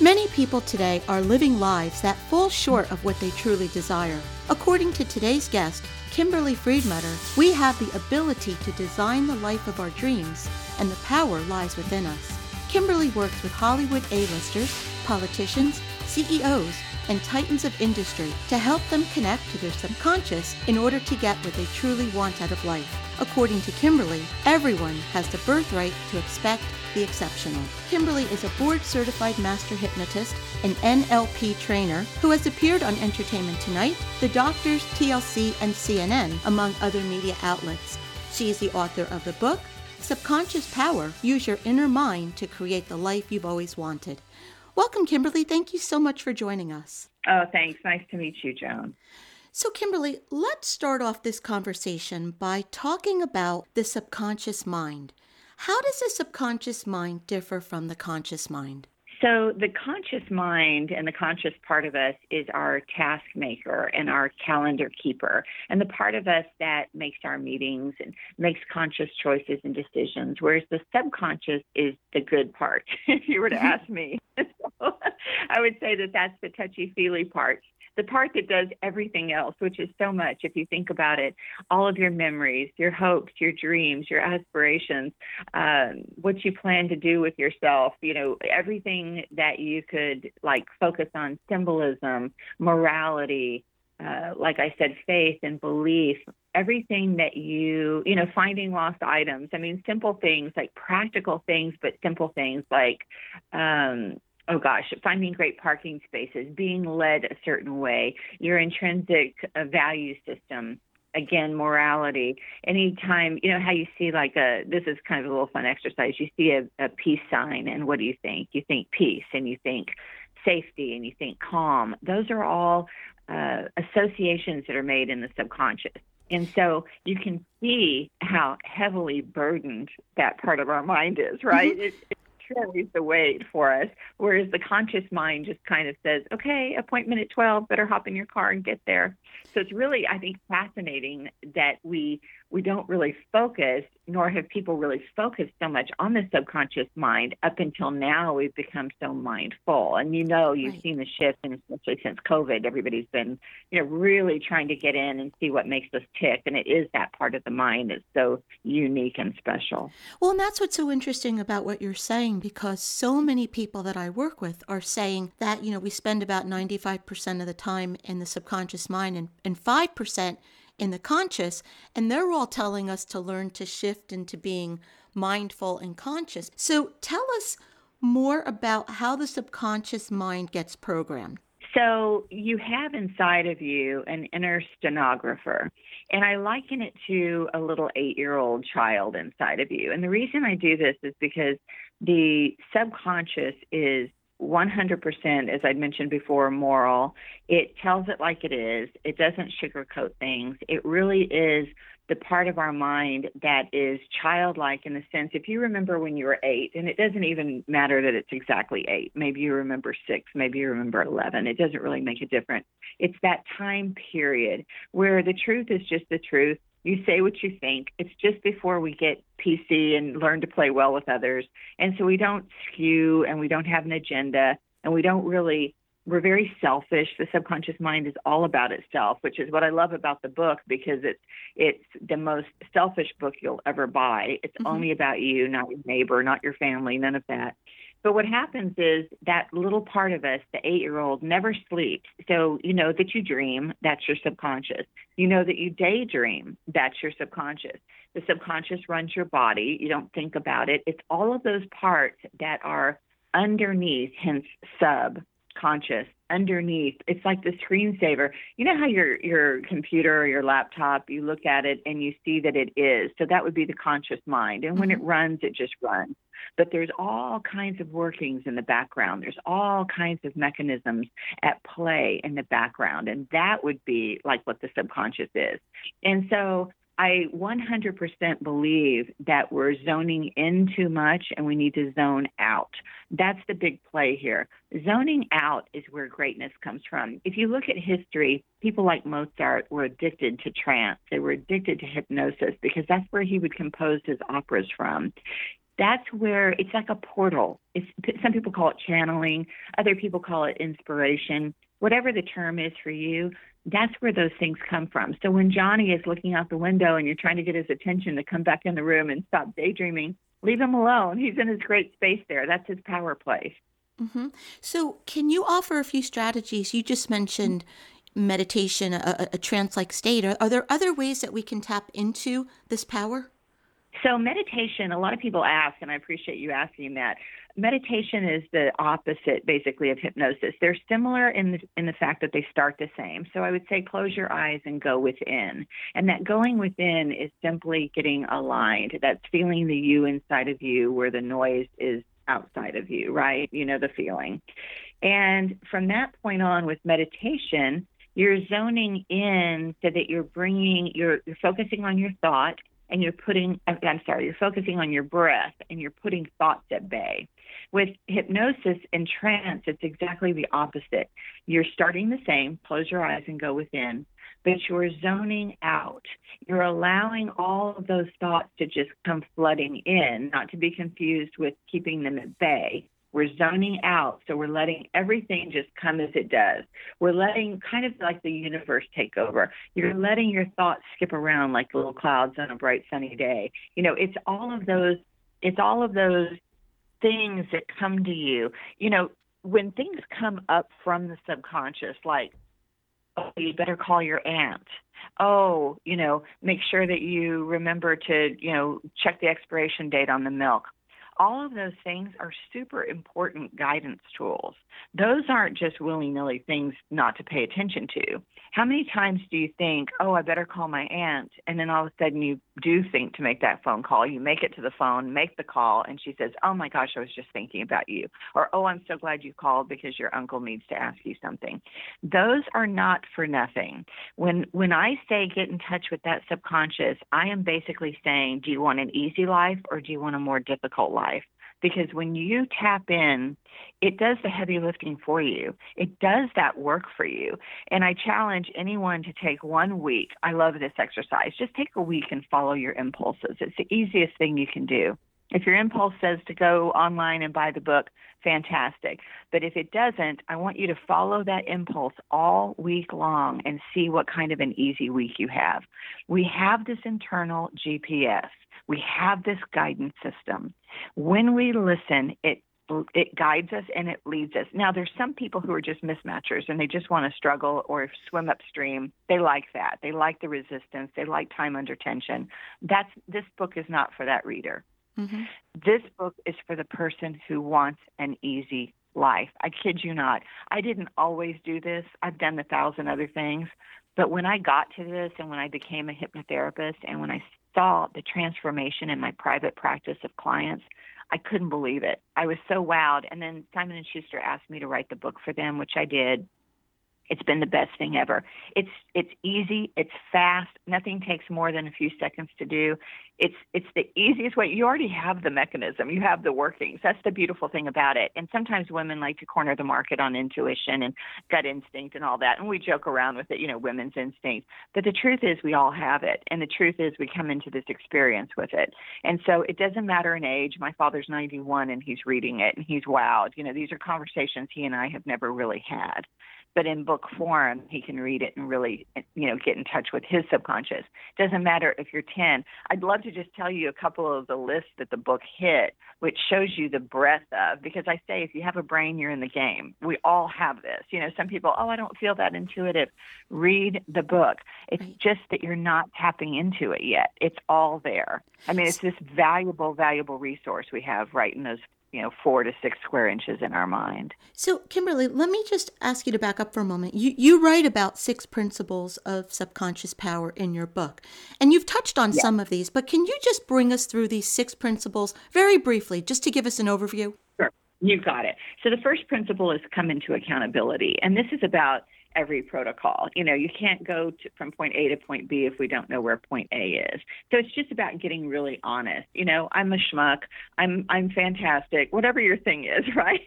Many people today are living lives that fall short of what they truly desire. According to today's guest, Kimberly Friedmutter, we have the ability to design the life of our dreams, and the power lies within us. Kimberly works with Hollywood A-listers, politicians, CEOs, and titans of industry to help them connect to their subconscious in order to get what they truly want out of life. According to Kimberly, everyone has the birthright to expect the exceptional. Kimberly is a board certified master hypnotist, an NLP trainer who has appeared on Entertainment Tonight, The Doctors, TLC, and CNN, among other media outlets. She is the author of the book, Subconscious Power Use Your Inner Mind to Create the Life You've Always Wanted. Welcome, Kimberly. Thank you so much for joining us. Oh, thanks. Nice to meet you, Joan. So, Kimberly, let's start off this conversation by talking about the subconscious mind. How does the subconscious mind differ from the conscious mind? So, the conscious mind and the conscious part of us is our task maker and our calendar keeper, and the part of us that makes our meetings and makes conscious choices and decisions, whereas the subconscious is the good part, if you were to ask me. so, I would say that that's the touchy feely part the part that does everything else, which is so much if you think about it, all of your memories, your hopes, your dreams, your aspirations, um, what you plan to do with yourself, you know, everything that you could like focus on symbolism, morality, uh, like I said, faith and belief, everything that you, you know, finding lost items. I mean, simple things like practical things, but simple things like, um, oh gosh, finding great parking spaces, being led a certain way, your intrinsic uh, value system, again, morality. Anytime, you know, how you see like a, this is kind of a little fun exercise. You see a, a peace sign, and what do you think? You think peace, and you think safety, and you think calm. Those are all uh, associations that are made in the subconscious. And so you can see how heavily burdened that part of our mind is, right? Mm-hmm. It, carries the weight for us, whereas the conscious mind just kind of says, okay, appointment at 12, better hop in your car and get there. So it's really, I think, fascinating that we we don't really focus, nor have people really focused so much on the subconscious mind. Up until now, we've become so mindful. And you know, you've right. seen the shift, and especially since COVID, everybody's been, you know, really trying to get in and see what makes us tick. And it is that part of the mind that's so unique and special. Well, and that's what's so interesting about what you're saying, because so many people that I work with are saying that, you know, we spend about 95% of the time in the subconscious mind and, and 5% in the conscious, and they're all telling us to learn to shift into being mindful and conscious. So tell us more about how the subconscious mind gets programmed. So you have inside of you an inner stenographer. And I liken it to a little eight year old child inside of you. And the reason I do this is because the subconscious is 100%, as I'd mentioned before, moral. It tells it like it is. It doesn't sugarcoat things. It really is the part of our mind that is childlike in the sense if you remember when you were eight, and it doesn't even matter that it's exactly eight, maybe you remember six, maybe you remember 11, it doesn't really make a difference. It's that time period where the truth is just the truth you say what you think. It's just before we get PC and learn to play well with others. And so we don't skew and we don't have an agenda and we don't really we're very selfish. The subconscious mind is all about itself, which is what I love about the book because it's it's the most selfish book you'll ever buy. It's mm-hmm. only about you, not your neighbor, not your family, none of that. But what happens is that little part of us, the eight year old, never sleeps. So you know that you dream, that's your subconscious. You know that you daydream, that's your subconscious. The subconscious runs your body. You don't think about it. It's all of those parts that are underneath, hence subconscious underneath it's like the screensaver you know how your your computer or your laptop you look at it and you see that it is so that would be the conscious mind and when it mm-hmm. runs it just runs but there's all kinds of workings in the background. There's all kinds of mechanisms at play in the background, and that would be like what the subconscious is. And so I 100% believe that we're zoning in too much and we need to zone out. That's the big play here. Zoning out is where greatness comes from. If you look at history, people like Mozart were addicted to trance, they were addicted to hypnosis because that's where he would compose his operas from that's where it's like a portal. It's, some people call it channeling, other people call it inspiration. Whatever the term is for you, that's where those things come from. So when Johnny is looking out the window and you're trying to get his attention to come back in the room and stop daydreaming, leave him alone. He's in his great space there. That's his power place. Mm-hmm. So, can you offer a few strategies? You just mentioned meditation, a, a trance like state. Are, are there other ways that we can tap into this power? So, meditation, a lot of people ask, and I appreciate you asking that. Meditation is the opposite, basically, of hypnosis. They're similar in the, in the fact that they start the same. So, I would say close your eyes and go within. And that going within is simply getting aligned. That's feeling the you inside of you where the noise is outside of you, right? You know the feeling. And from that point on with meditation, you're zoning in so that you're bringing, you're, you're focusing on your thought and you're putting, I'm sorry, you're focusing on your breath and you're putting thoughts at bay. With hypnosis and trance, it's exactly the opposite. You're starting the same, close your eyes and go within, but you're zoning out. You're allowing all of those thoughts to just come flooding in, not to be confused with keeping them at bay. We're zoning out, so we're letting everything just come as it does. We're letting kind of like the universe take over. You're letting your thoughts skip around like little clouds on a bright sunny day. You know, it's all of those it's all of those things that come to you. You know, when things come up from the subconscious like oh, you better call your aunt. Oh, you know, make sure that you remember to, you know, check the expiration date on the milk all of those things are super important guidance tools. Those aren't just willy nilly things not to pay attention to. How many times do you think, oh, I better call my aunt? And then all of a sudden you do think to make that phone call. You make it to the phone, make the call, and she says, oh my gosh, I was just thinking about you. Or, oh, I'm so glad you called because your uncle needs to ask you something. Those are not for nothing. When, when I say get in touch with that subconscious, I am basically saying, do you want an easy life or do you want a more difficult life? Because when you tap in, it does the heavy lifting for you. It does that work for you. And I challenge anyone to take one week. I love this exercise. Just take a week and follow your impulses. It's the easiest thing you can do. If your impulse says to go online and buy the book, fantastic. But if it doesn't, I want you to follow that impulse all week long and see what kind of an easy week you have. We have this internal GPS. We have this guidance system. When we listen, it it guides us and it leads us. Now, there's some people who are just mismatchers and they just want to struggle or swim upstream. They like that. They like the resistance. They like time under tension. That's this book is not for that reader. Mm-hmm. This book is for the person who wants an easy life. I kid you not. I didn't always do this. I've done a thousand other things, but when I got to this and when I became a hypnotherapist and when I saw the transformation in my private practice of clients, I couldn't believe it. I was so wowed. And then Simon and Schuster asked me to write the book for them, which I did. It's been the best thing ever. It's it's easy, it's fast. Nothing takes more than a few seconds to do. It's it's the easiest way. You already have the mechanism. You have the workings. That's the beautiful thing about it. And sometimes women like to corner the market on intuition and gut instinct and all that. And we joke around with it, you know, women's instinct. But the truth is we all have it. And the truth is we come into this experience with it. And so it doesn't matter in age. My father's 91 and he's reading it and he's wowed. You know, these are conversations he and I have never really had but in book form, he can read it and really, you know, get in touch with his subconscious. Doesn't matter if you're 10. I'd love to just tell you a couple of the lists that the book hit, which shows you the breadth of, because I say if you have a brain, you're in the game. We all have this. You know, some people, oh, I don't feel that intuitive. Read the book. It's just that you're not tapping into it yet. It's all there. I mean, it's this valuable, valuable resource we have right in those you know four to six square inches in our mind. So, Kimberly, let me just ask you to back up for a moment. You you write about six principles of subconscious power in your book, and you've touched on some of these. But can you just bring us through these six principles very briefly, just to give us an overview? Sure, you got it. So the first principle is come into accountability, and this is about every protocol. You know, you can't go to, from point A to point B if we don't know where point A is. So it's just about getting really honest. You know, I'm a schmuck. I'm I'm fantastic. Whatever your thing is, right?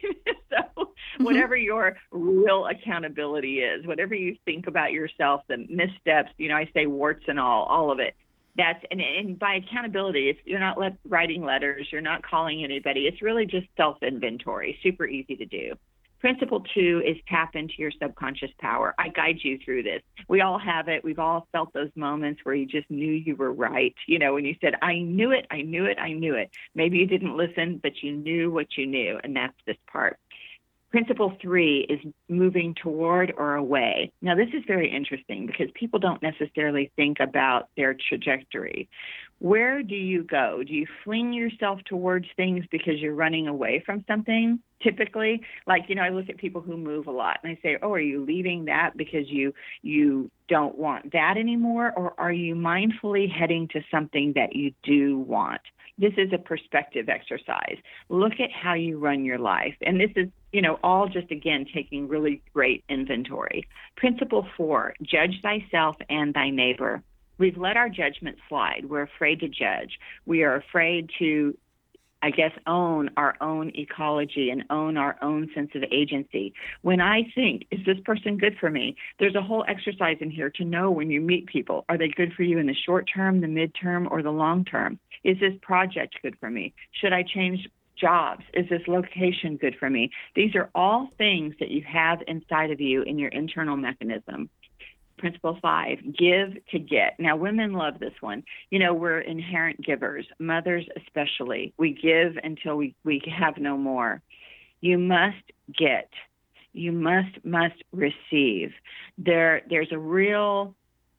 so mm-hmm. whatever your real accountability is, whatever you think about yourself, the missteps. You know, I say warts and all, all of it. That's and, and by accountability, it's you're not let, writing letters, you're not calling anybody. It's really just self inventory. Super easy to do. Principle two is tap into your subconscious power. I guide you through this. We all have it. We've all felt those moments where you just knew you were right. You know, when you said, I knew it, I knew it, I knew it. Maybe you didn't listen, but you knew what you knew. And that's this part. Principle three is moving toward or away. Now, this is very interesting because people don't necessarily think about their trajectory. Where do you go? Do you fling yourself towards things because you're running away from something? Typically, like you know, I look at people who move a lot and I say, "Oh, are you leaving that because you you don't want that anymore, or are you mindfully heading to something that you do want?" This is a perspective exercise. Look at how you run your life. And this is, you know, all just again taking really great inventory. Principle four judge thyself and thy neighbor. We've let our judgment slide. We're afraid to judge. We are afraid to I guess, own our own ecology and own our own sense of agency. When I think, is this person good for me? There's a whole exercise in here to know when you meet people are they good for you in the short term, the midterm, or the long term? Is this project good for me? Should I change jobs? Is this location good for me? These are all things that you have inside of you in your internal mechanism. Principle five, give to get. Now, women love this one. You know, we're inherent givers, mothers especially. We give until we, we have no more. You must get. You must, must receive. There, there's a real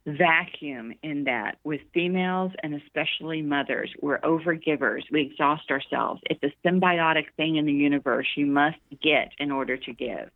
vacuum in that with females and especially mothers. We're overgivers. We exhaust ourselves. It's a symbiotic thing in the universe. You must get in order to give.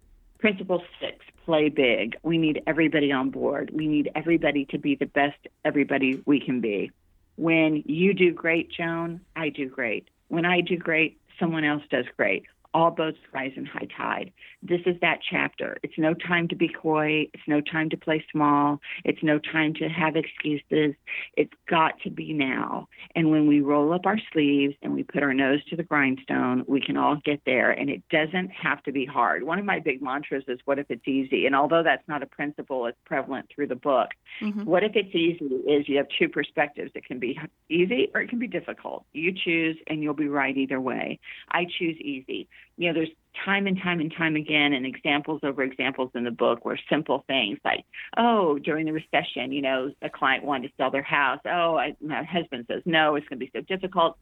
Principle six, play big. We need everybody on board. We need everybody to be the best everybody we can be. When you do great, Joan, I do great. When I do great, someone else does great all boats rise in high tide. This is that chapter. It's no time to be coy. It's no time to play small. It's no time to have excuses. It's got to be now. And when we roll up our sleeves and we put our nose to the grindstone, we can all get there. And it doesn't have to be hard. One of my big mantras is, What if it's easy? And although that's not a principle, it's prevalent through the book. Mm-hmm. What if it's easy is you have two perspectives. It can be easy or it can be difficult. You choose and you'll be right either way. I choose easy you know, there's time and time and time again and examples over examples in the book where simple things like, oh, during the recession, you know, a client wanted to sell their house. Oh, I, my husband says, no, it's going to be so difficult.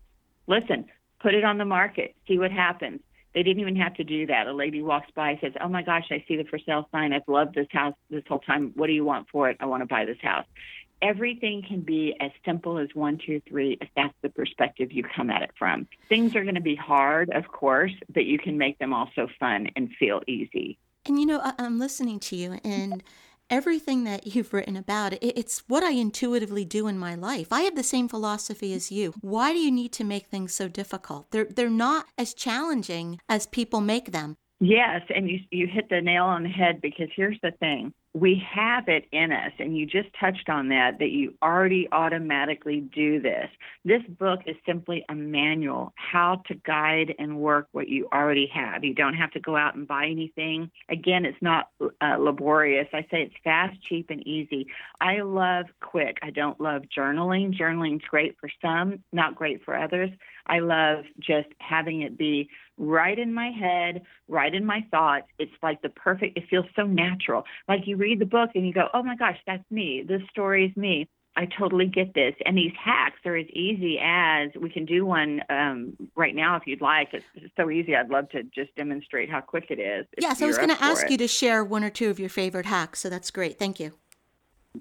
Listen, put it on the market, see what happens. They didn't even have to do that. A lady walks by, says, "Oh my gosh, I see the for sale sign. I've loved this house this whole time. What do you want for it? I want to buy this house." Everything can be as simple as one, two, three, if that's the perspective you come at it from. Things are going to be hard, of course, but you can make them also fun and feel easy. And you know, I'm listening to you, and everything that you've written about it's what I intuitively do in my life. I have the same philosophy as you. Why do you need to make things so difficult? They're they're not as challenging as people make them. Yes, and you you hit the nail on the head because here's the thing. We have it in us and you just touched on that that you already automatically do this. This book is simply a manual how to guide and work what you already have. You don't have to go out and buy anything. Again it's not uh, laborious. I say it's fast cheap and easy. I love quick. I don't love journaling. Journaling's great for some not great for others i love just having it be right in my head, right in my thoughts. It's like the perfect, it feels so natural. Like you read the book and you go, oh my gosh, that's me. This story is me. I totally get this. And these hacks are as easy as we can do one um, right now if you'd like. It's, so easy. I'd love to just demonstrate how quick it is. Yes, I was going to ask it. you to share one or two of your favorite hacks. So that's great. Thank you.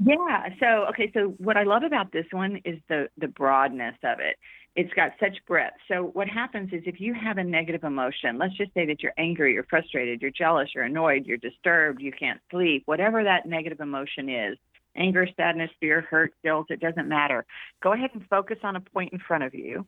Yeah. So okay. So what I love about this one is the the broadness of it. It's got such breadth. So what happens is if you have a negative emotion, let's just say that you're angry, you're frustrated, you're jealous, you're annoyed, you're disturbed, you can't sleep, whatever that negative emotion is, anger, sadness, fear, hurt, guilt, it doesn't matter. Go ahead and focus on a point in front of you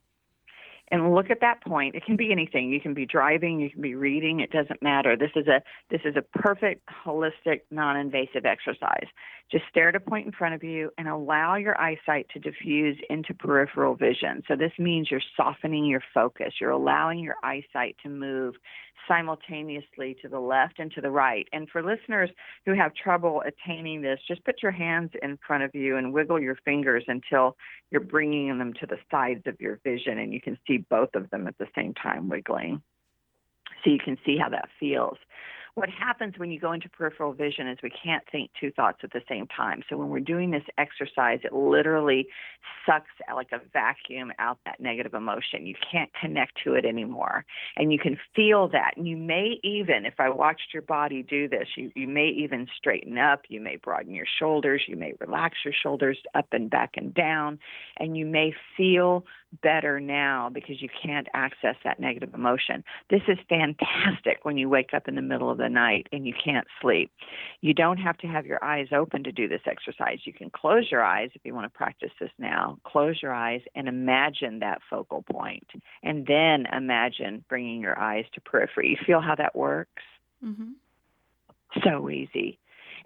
and look at that point. It can be anything. You can be driving, you can be reading, it doesn't matter. This is a this is a perfect holistic non-invasive exercise. Just stare at a point in front of you and allow your eyesight to diffuse into peripheral vision. So this means you're softening your focus. You're allowing your eyesight to move simultaneously to the left and to the right. And for listeners who have trouble attaining this, just put your hands in front of you and wiggle your fingers until you're bringing them to the sides of your vision and you can see both of them at the same time wiggling. So you can see how that feels what happens when you go into peripheral vision is we can't think two thoughts at the same time. So when we're doing this exercise, it literally sucks like a vacuum out that negative emotion. You can't connect to it anymore. And you can feel that. And you may even, if I watched your body do this, you, you may even straighten up. You may broaden your shoulders. You may relax your shoulders up and back and down. And you may feel better now because you can't access that negative emotion. This is fantastic when you wake up in the middle of the night and you can't sleep. You don't have to have your eyes open to do this exercise. You can close your eyes if you want to practice this now. Close your eyes and imagine that focal point, and then imagine bringing your eyes to periphery. You feel how that works? Mm-hmm. So easy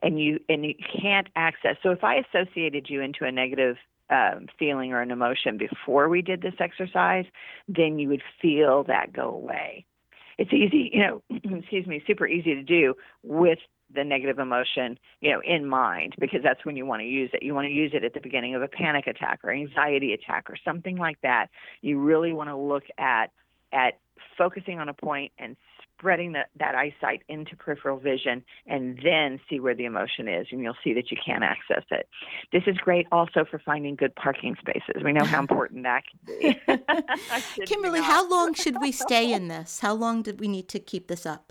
and you and you can't access. So if I associated you into a negative um, feeling or an emotion before we did this exercise, then you would feel that go away. It's easy, you know, excuse me, super easy to do with the negative emotion, you know, in mind because that's when you want to use it. You want to use it at the beginning of a panic attack or anxiety attack or something like that. You really want to look at at focusing on a point and spreading that, that eyesight into peripheral vision and then see where the emotion is and you'll see that you can access it. This is great also for finding good parking spaces. We know how important that can be. Kimberly how long should we stay in this? How long did we need to keep this up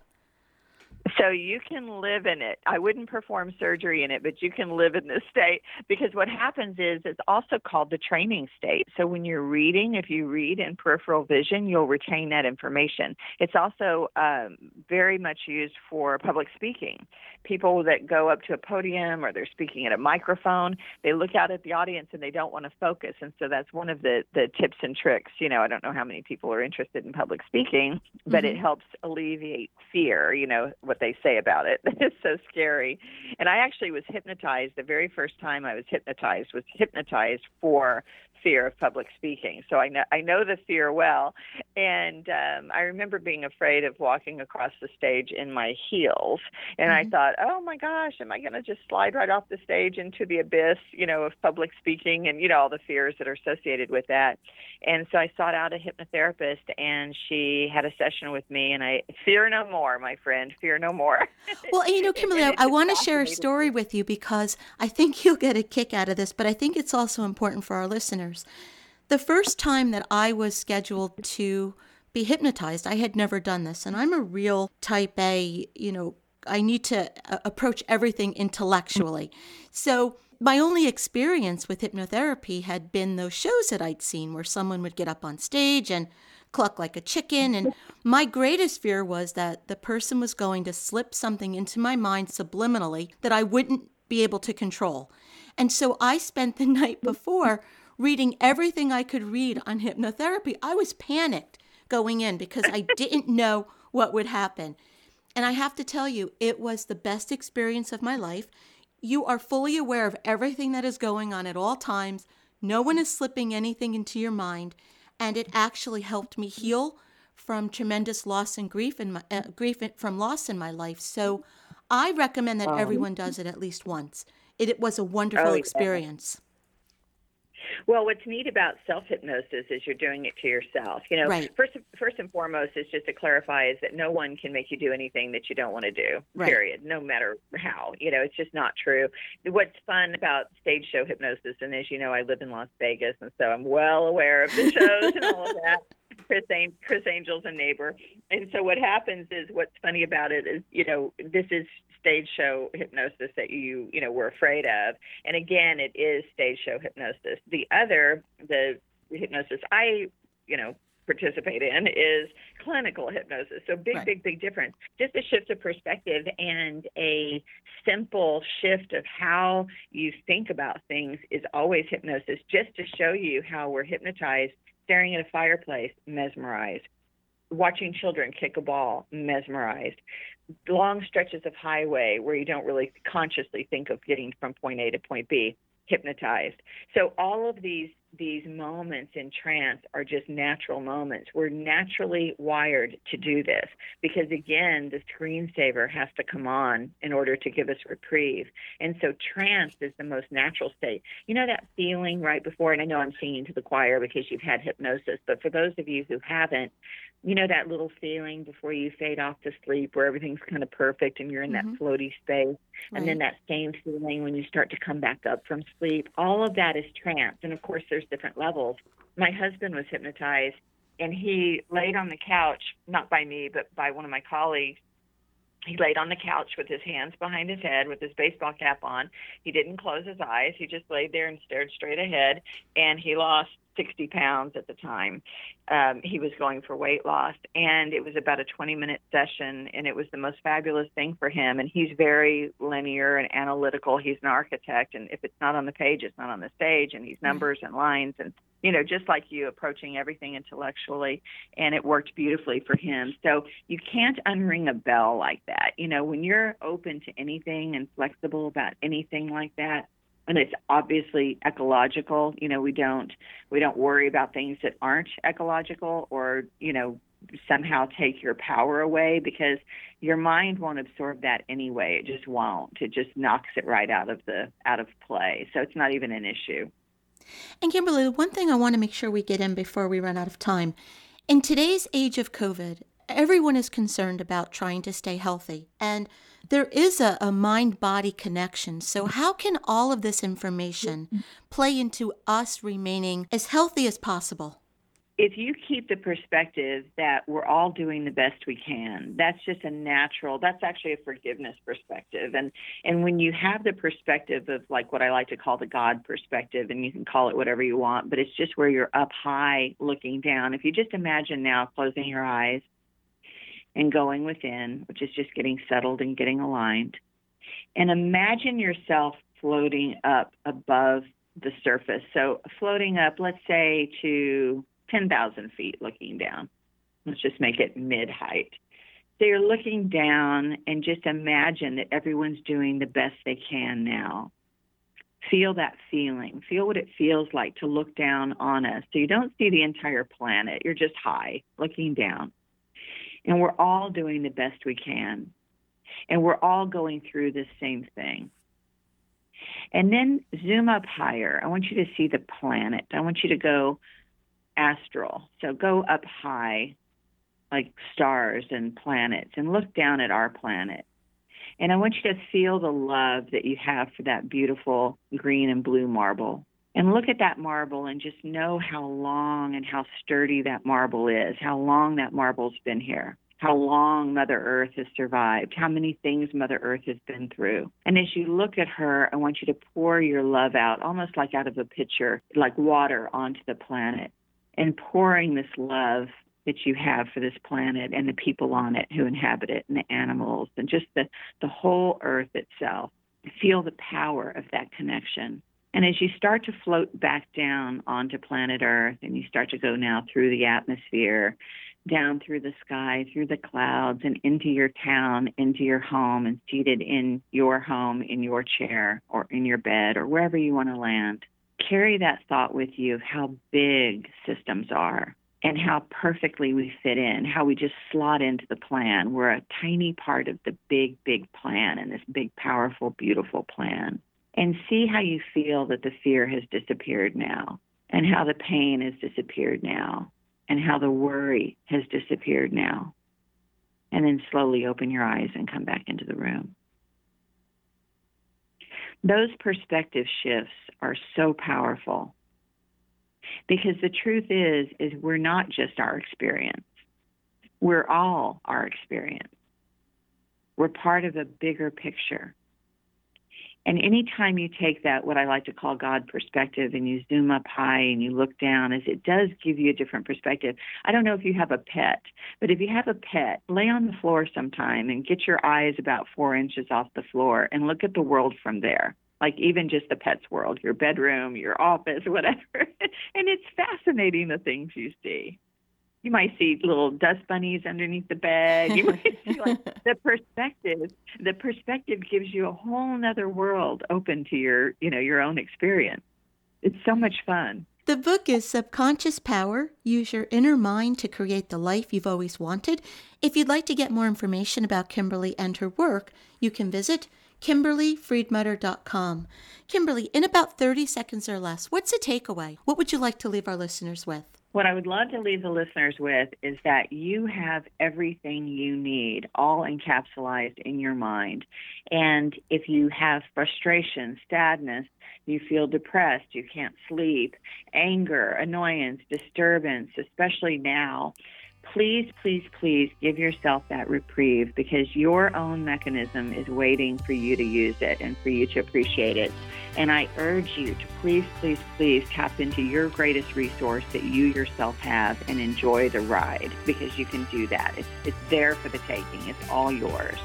so you can live in it. I wouldn't perform surgery in it, but you can live in this state because what happens is it's also called the training state. So when you're reading, if you read in peripheral vision, you'll retain that information. It's also um, very much used for public speaking. People that go up to a podium or they're speaking at a microphone, they look out at the audience and they don't want to focus. And so that's one of the, the tips and tricks. You know, I don't know how many people are interested in public speaking, but mm-hmm. it helps alleviate fear, you know, what what they say about it. it's so scary. And I actually was hypnotized the very first time I was hypnotized was hypnotized for fear of public speaking. So I know I know the fear well, and um, I remember being afraid of walking across the stage in my heels. And mm-hmm. I thought, oh my gosh, am I going to just slide right off the stage into the abyss, you know, of public speaking and you know all the fears that are associated with that. And so I sought out a hypnotherapist, and she had a session with me, and I fear no more, my friend, fear no more. well, you know, Kimberly, I, I want to share a story with you because I think you'll get a kick out of this, but I think it's also important for our listeners. The first time that I was scheduled to be hypnotized, I had never done this. And I'm a real type A, you know, I need to uh, approach everything intellectually. So my only experience with hypnotherapy had been those shows that I'd seen where someone would get up on stage and cluck like a chicken. And my greatest fear was that the person was going to slip something into my mind subliminally that I wouldn't be able to control. And so I spent the night before reading everything I could read on hypnotherapy. I was panicked going in because I didn't know what would happen. And I have to tell you, it was the best experience of my life. You are fully aware of everything that is going on at all times. No one is slipping anything into your mind. And it actually helped me heal from tremendous loss and grief and uh, grief from loss in my life. So I recommend that um, everyone does it at least once. It, it was a wonderful oh, yeah. experience. Well, what's neat about self hypnosis is you're doing it to yourself. You know, right. first first and foremost is just to clarify is that no one can make you do anything that you don't want to do. Right. Period. No matter how. You know, it's just not true. What's fun about stage show hypnosis, and as you know, I live in Las Vegas, and so I'm well aware of the shows and all of that. Criss, Criss Angel's a neighbor, and so what happens is what's funny about it is you know this is stage show hypnosis that you you know were afraid of and again it is stage show hypnosis the other the hypnosis I, you know, participate in is clinical hypnosis. So big, Right. big, big difference. Just a shift of perspective and a simple shift of how you think about things is always hypnosis, just to show you how we're hypnotized, staring at a fireplace, mesmerized, watching children kick a ball, mesmerized, long stretches of highway where you don't really consciously think of getting from point A to point B, hypnotized. So all of these these moments in trance are just natural moments. We're naturally wired to do this because again, the screensaver has to come on in order to give us reprieve. And so trance is the most natural state. You know that feeling right before and I know I'm singing to the choir because you've had hypnosis, but for those of you who haven't, you know that little feeling before you fade off to sleep where everything's kind of perfect and you're in Mhm. that floaty space Right. and then that same feeling when you start to come back up from sleep. All of that is trance. And of course, there's different levels. My husband was hypnotized and he laid on the couch, not by me, but by one of my colleagues. He laid on the couch with his hands behind his head with his baseball cap on. He didn't close his eyes. He just laid there and stared straight ahead. And he lost 60 pounds at the time. Um, he was going for weight loss. And it was about a 20 minute session. And it was the most fabulous thing for him. And he's very linear and analytical. He's an architect. And if it's not on the page, it's not on the stage. And he's numbers and lines. And, you know, just like you, approaching everything intellectually. And it worked beautifully for him. So you can't unring a bell like that. You know, when you're open to anything and flexible about anything like that, and it's obviously ecological. You know we don't we don't worry about things that aren't ecological or you know somehow take your power away because your mind won't absorb that anyway. It just won't. It just knocks it right out of the out of play. So it's not even an issue. And Kimberly, one thing I want to make sure we get in before we run out of time. In today's age of COVID, everyone is concerned about trying to stay healthy. And there is a, a mind body connection. So, how can all of this information play into us remaining as healthy as possible? if you keep the perspective that we're all doing the best we can that's just a natural that's actually a forgiveness perspective and and when you have the perspective of like what i like to call the god perspective and you can call it whatever you want but it's just where you're up high looking down if you just imagine now closing your eyes and going within which is just getting settled and getting aligned and imagine yourself floating up above the surface so floating up let's say to 10,000 feet looking down. Let's just make it mid height. So you're looking down and just imagine that everyone's doing the best they can now. Feel that feeling. Feel what it feels like to look down on us. So you don't see the entire planet. You're just high, looking down. And we're all doing the best we can. And we're all going through this same thing. And then zoom up higher. I want you to see the planet. I want you to go astral. So go up high, like stars and planets, and look down at our planet. And I want you to feel the love that you have for that beautiful green and blue marble. And look at that marble and just know how long and how sturdy that marble is, how long that marble's been here, how long Mother Earth has survived, how many things Mother Earth has been through. And as you look at her, I want you to pour your love out, almost like out of a pitcher, like water onto the planet and pouring this love that you have for this planet and the people on it who inhabit it and the animals and just the, the whole earth itself. Feel the power of that connection. And as you start to float back down onto planet Earth and you start to go now through the atmosphere, down through the sky, through the clouds, and into your town, into your home, and seated in your home, in your chair, or in your bed, or wherever you want to land, carry that thought with you of how big systems are and how perfectly we fit in, how we just slot into the plan. We're a tiny part of the big, big plan and this big, powerful, beautiful plan. And see how you feel that the fear has disappeared now, and how the pain has disappeared now, and how the worry has disappeared now. And then slowly open your eyes and come back into the room. Those perspective shifts are so powerful because the truth is is we're not just our experience. We're all our experience. We're part of a bigger picture. And anytime you take that, what I like to call God perspective, and you zoom up high and you look down, is it does give you a different perspective. I don't know if you have a pet, but if you have a pet, lay on the floor sometime and get your eyes about four inches off the floor and look at the world from there like even just the pet's world, your bedroom, your office, whatever. and it's fascinating the things you see you might see little dust bunnies underneath the bed. You might see like the perspective. The perspective gives you a whole other world open to your, you know, your own experience. It's so much fun. The book is Subconscious Power Use Your Inner Mind to Create the Life You've Always Wanted. If you'd like to get more information about Kimberly and her work, you can visit KimberlyFriedmutter.com. Kimberly, in about 30 seconds or less, what's a takeaway? What would you like to leave our listeners with? What I would love to leave the listeners with is that you have everything you need all encapsulated in your mind. And if you have frustration, sadness, you feel depressed, you can't sleep, anger, annoyance, disturbance, especially now, please, please, please give yourself that reprieve because your own mechanism is waiting for you to use it and for you to appreciate it. And I urge you to please, please, please tap into your greatest resource that you yourself have and enjoy the ride because you can do that. It's, it's there for the taking, it's all yours.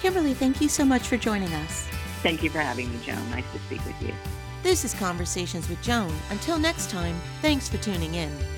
Kimberly, thank you so much for joining us. Thank you for having me, Joan. Nice to speak with you. This is Conversations with Joan. Until next time, thanks for tuning in.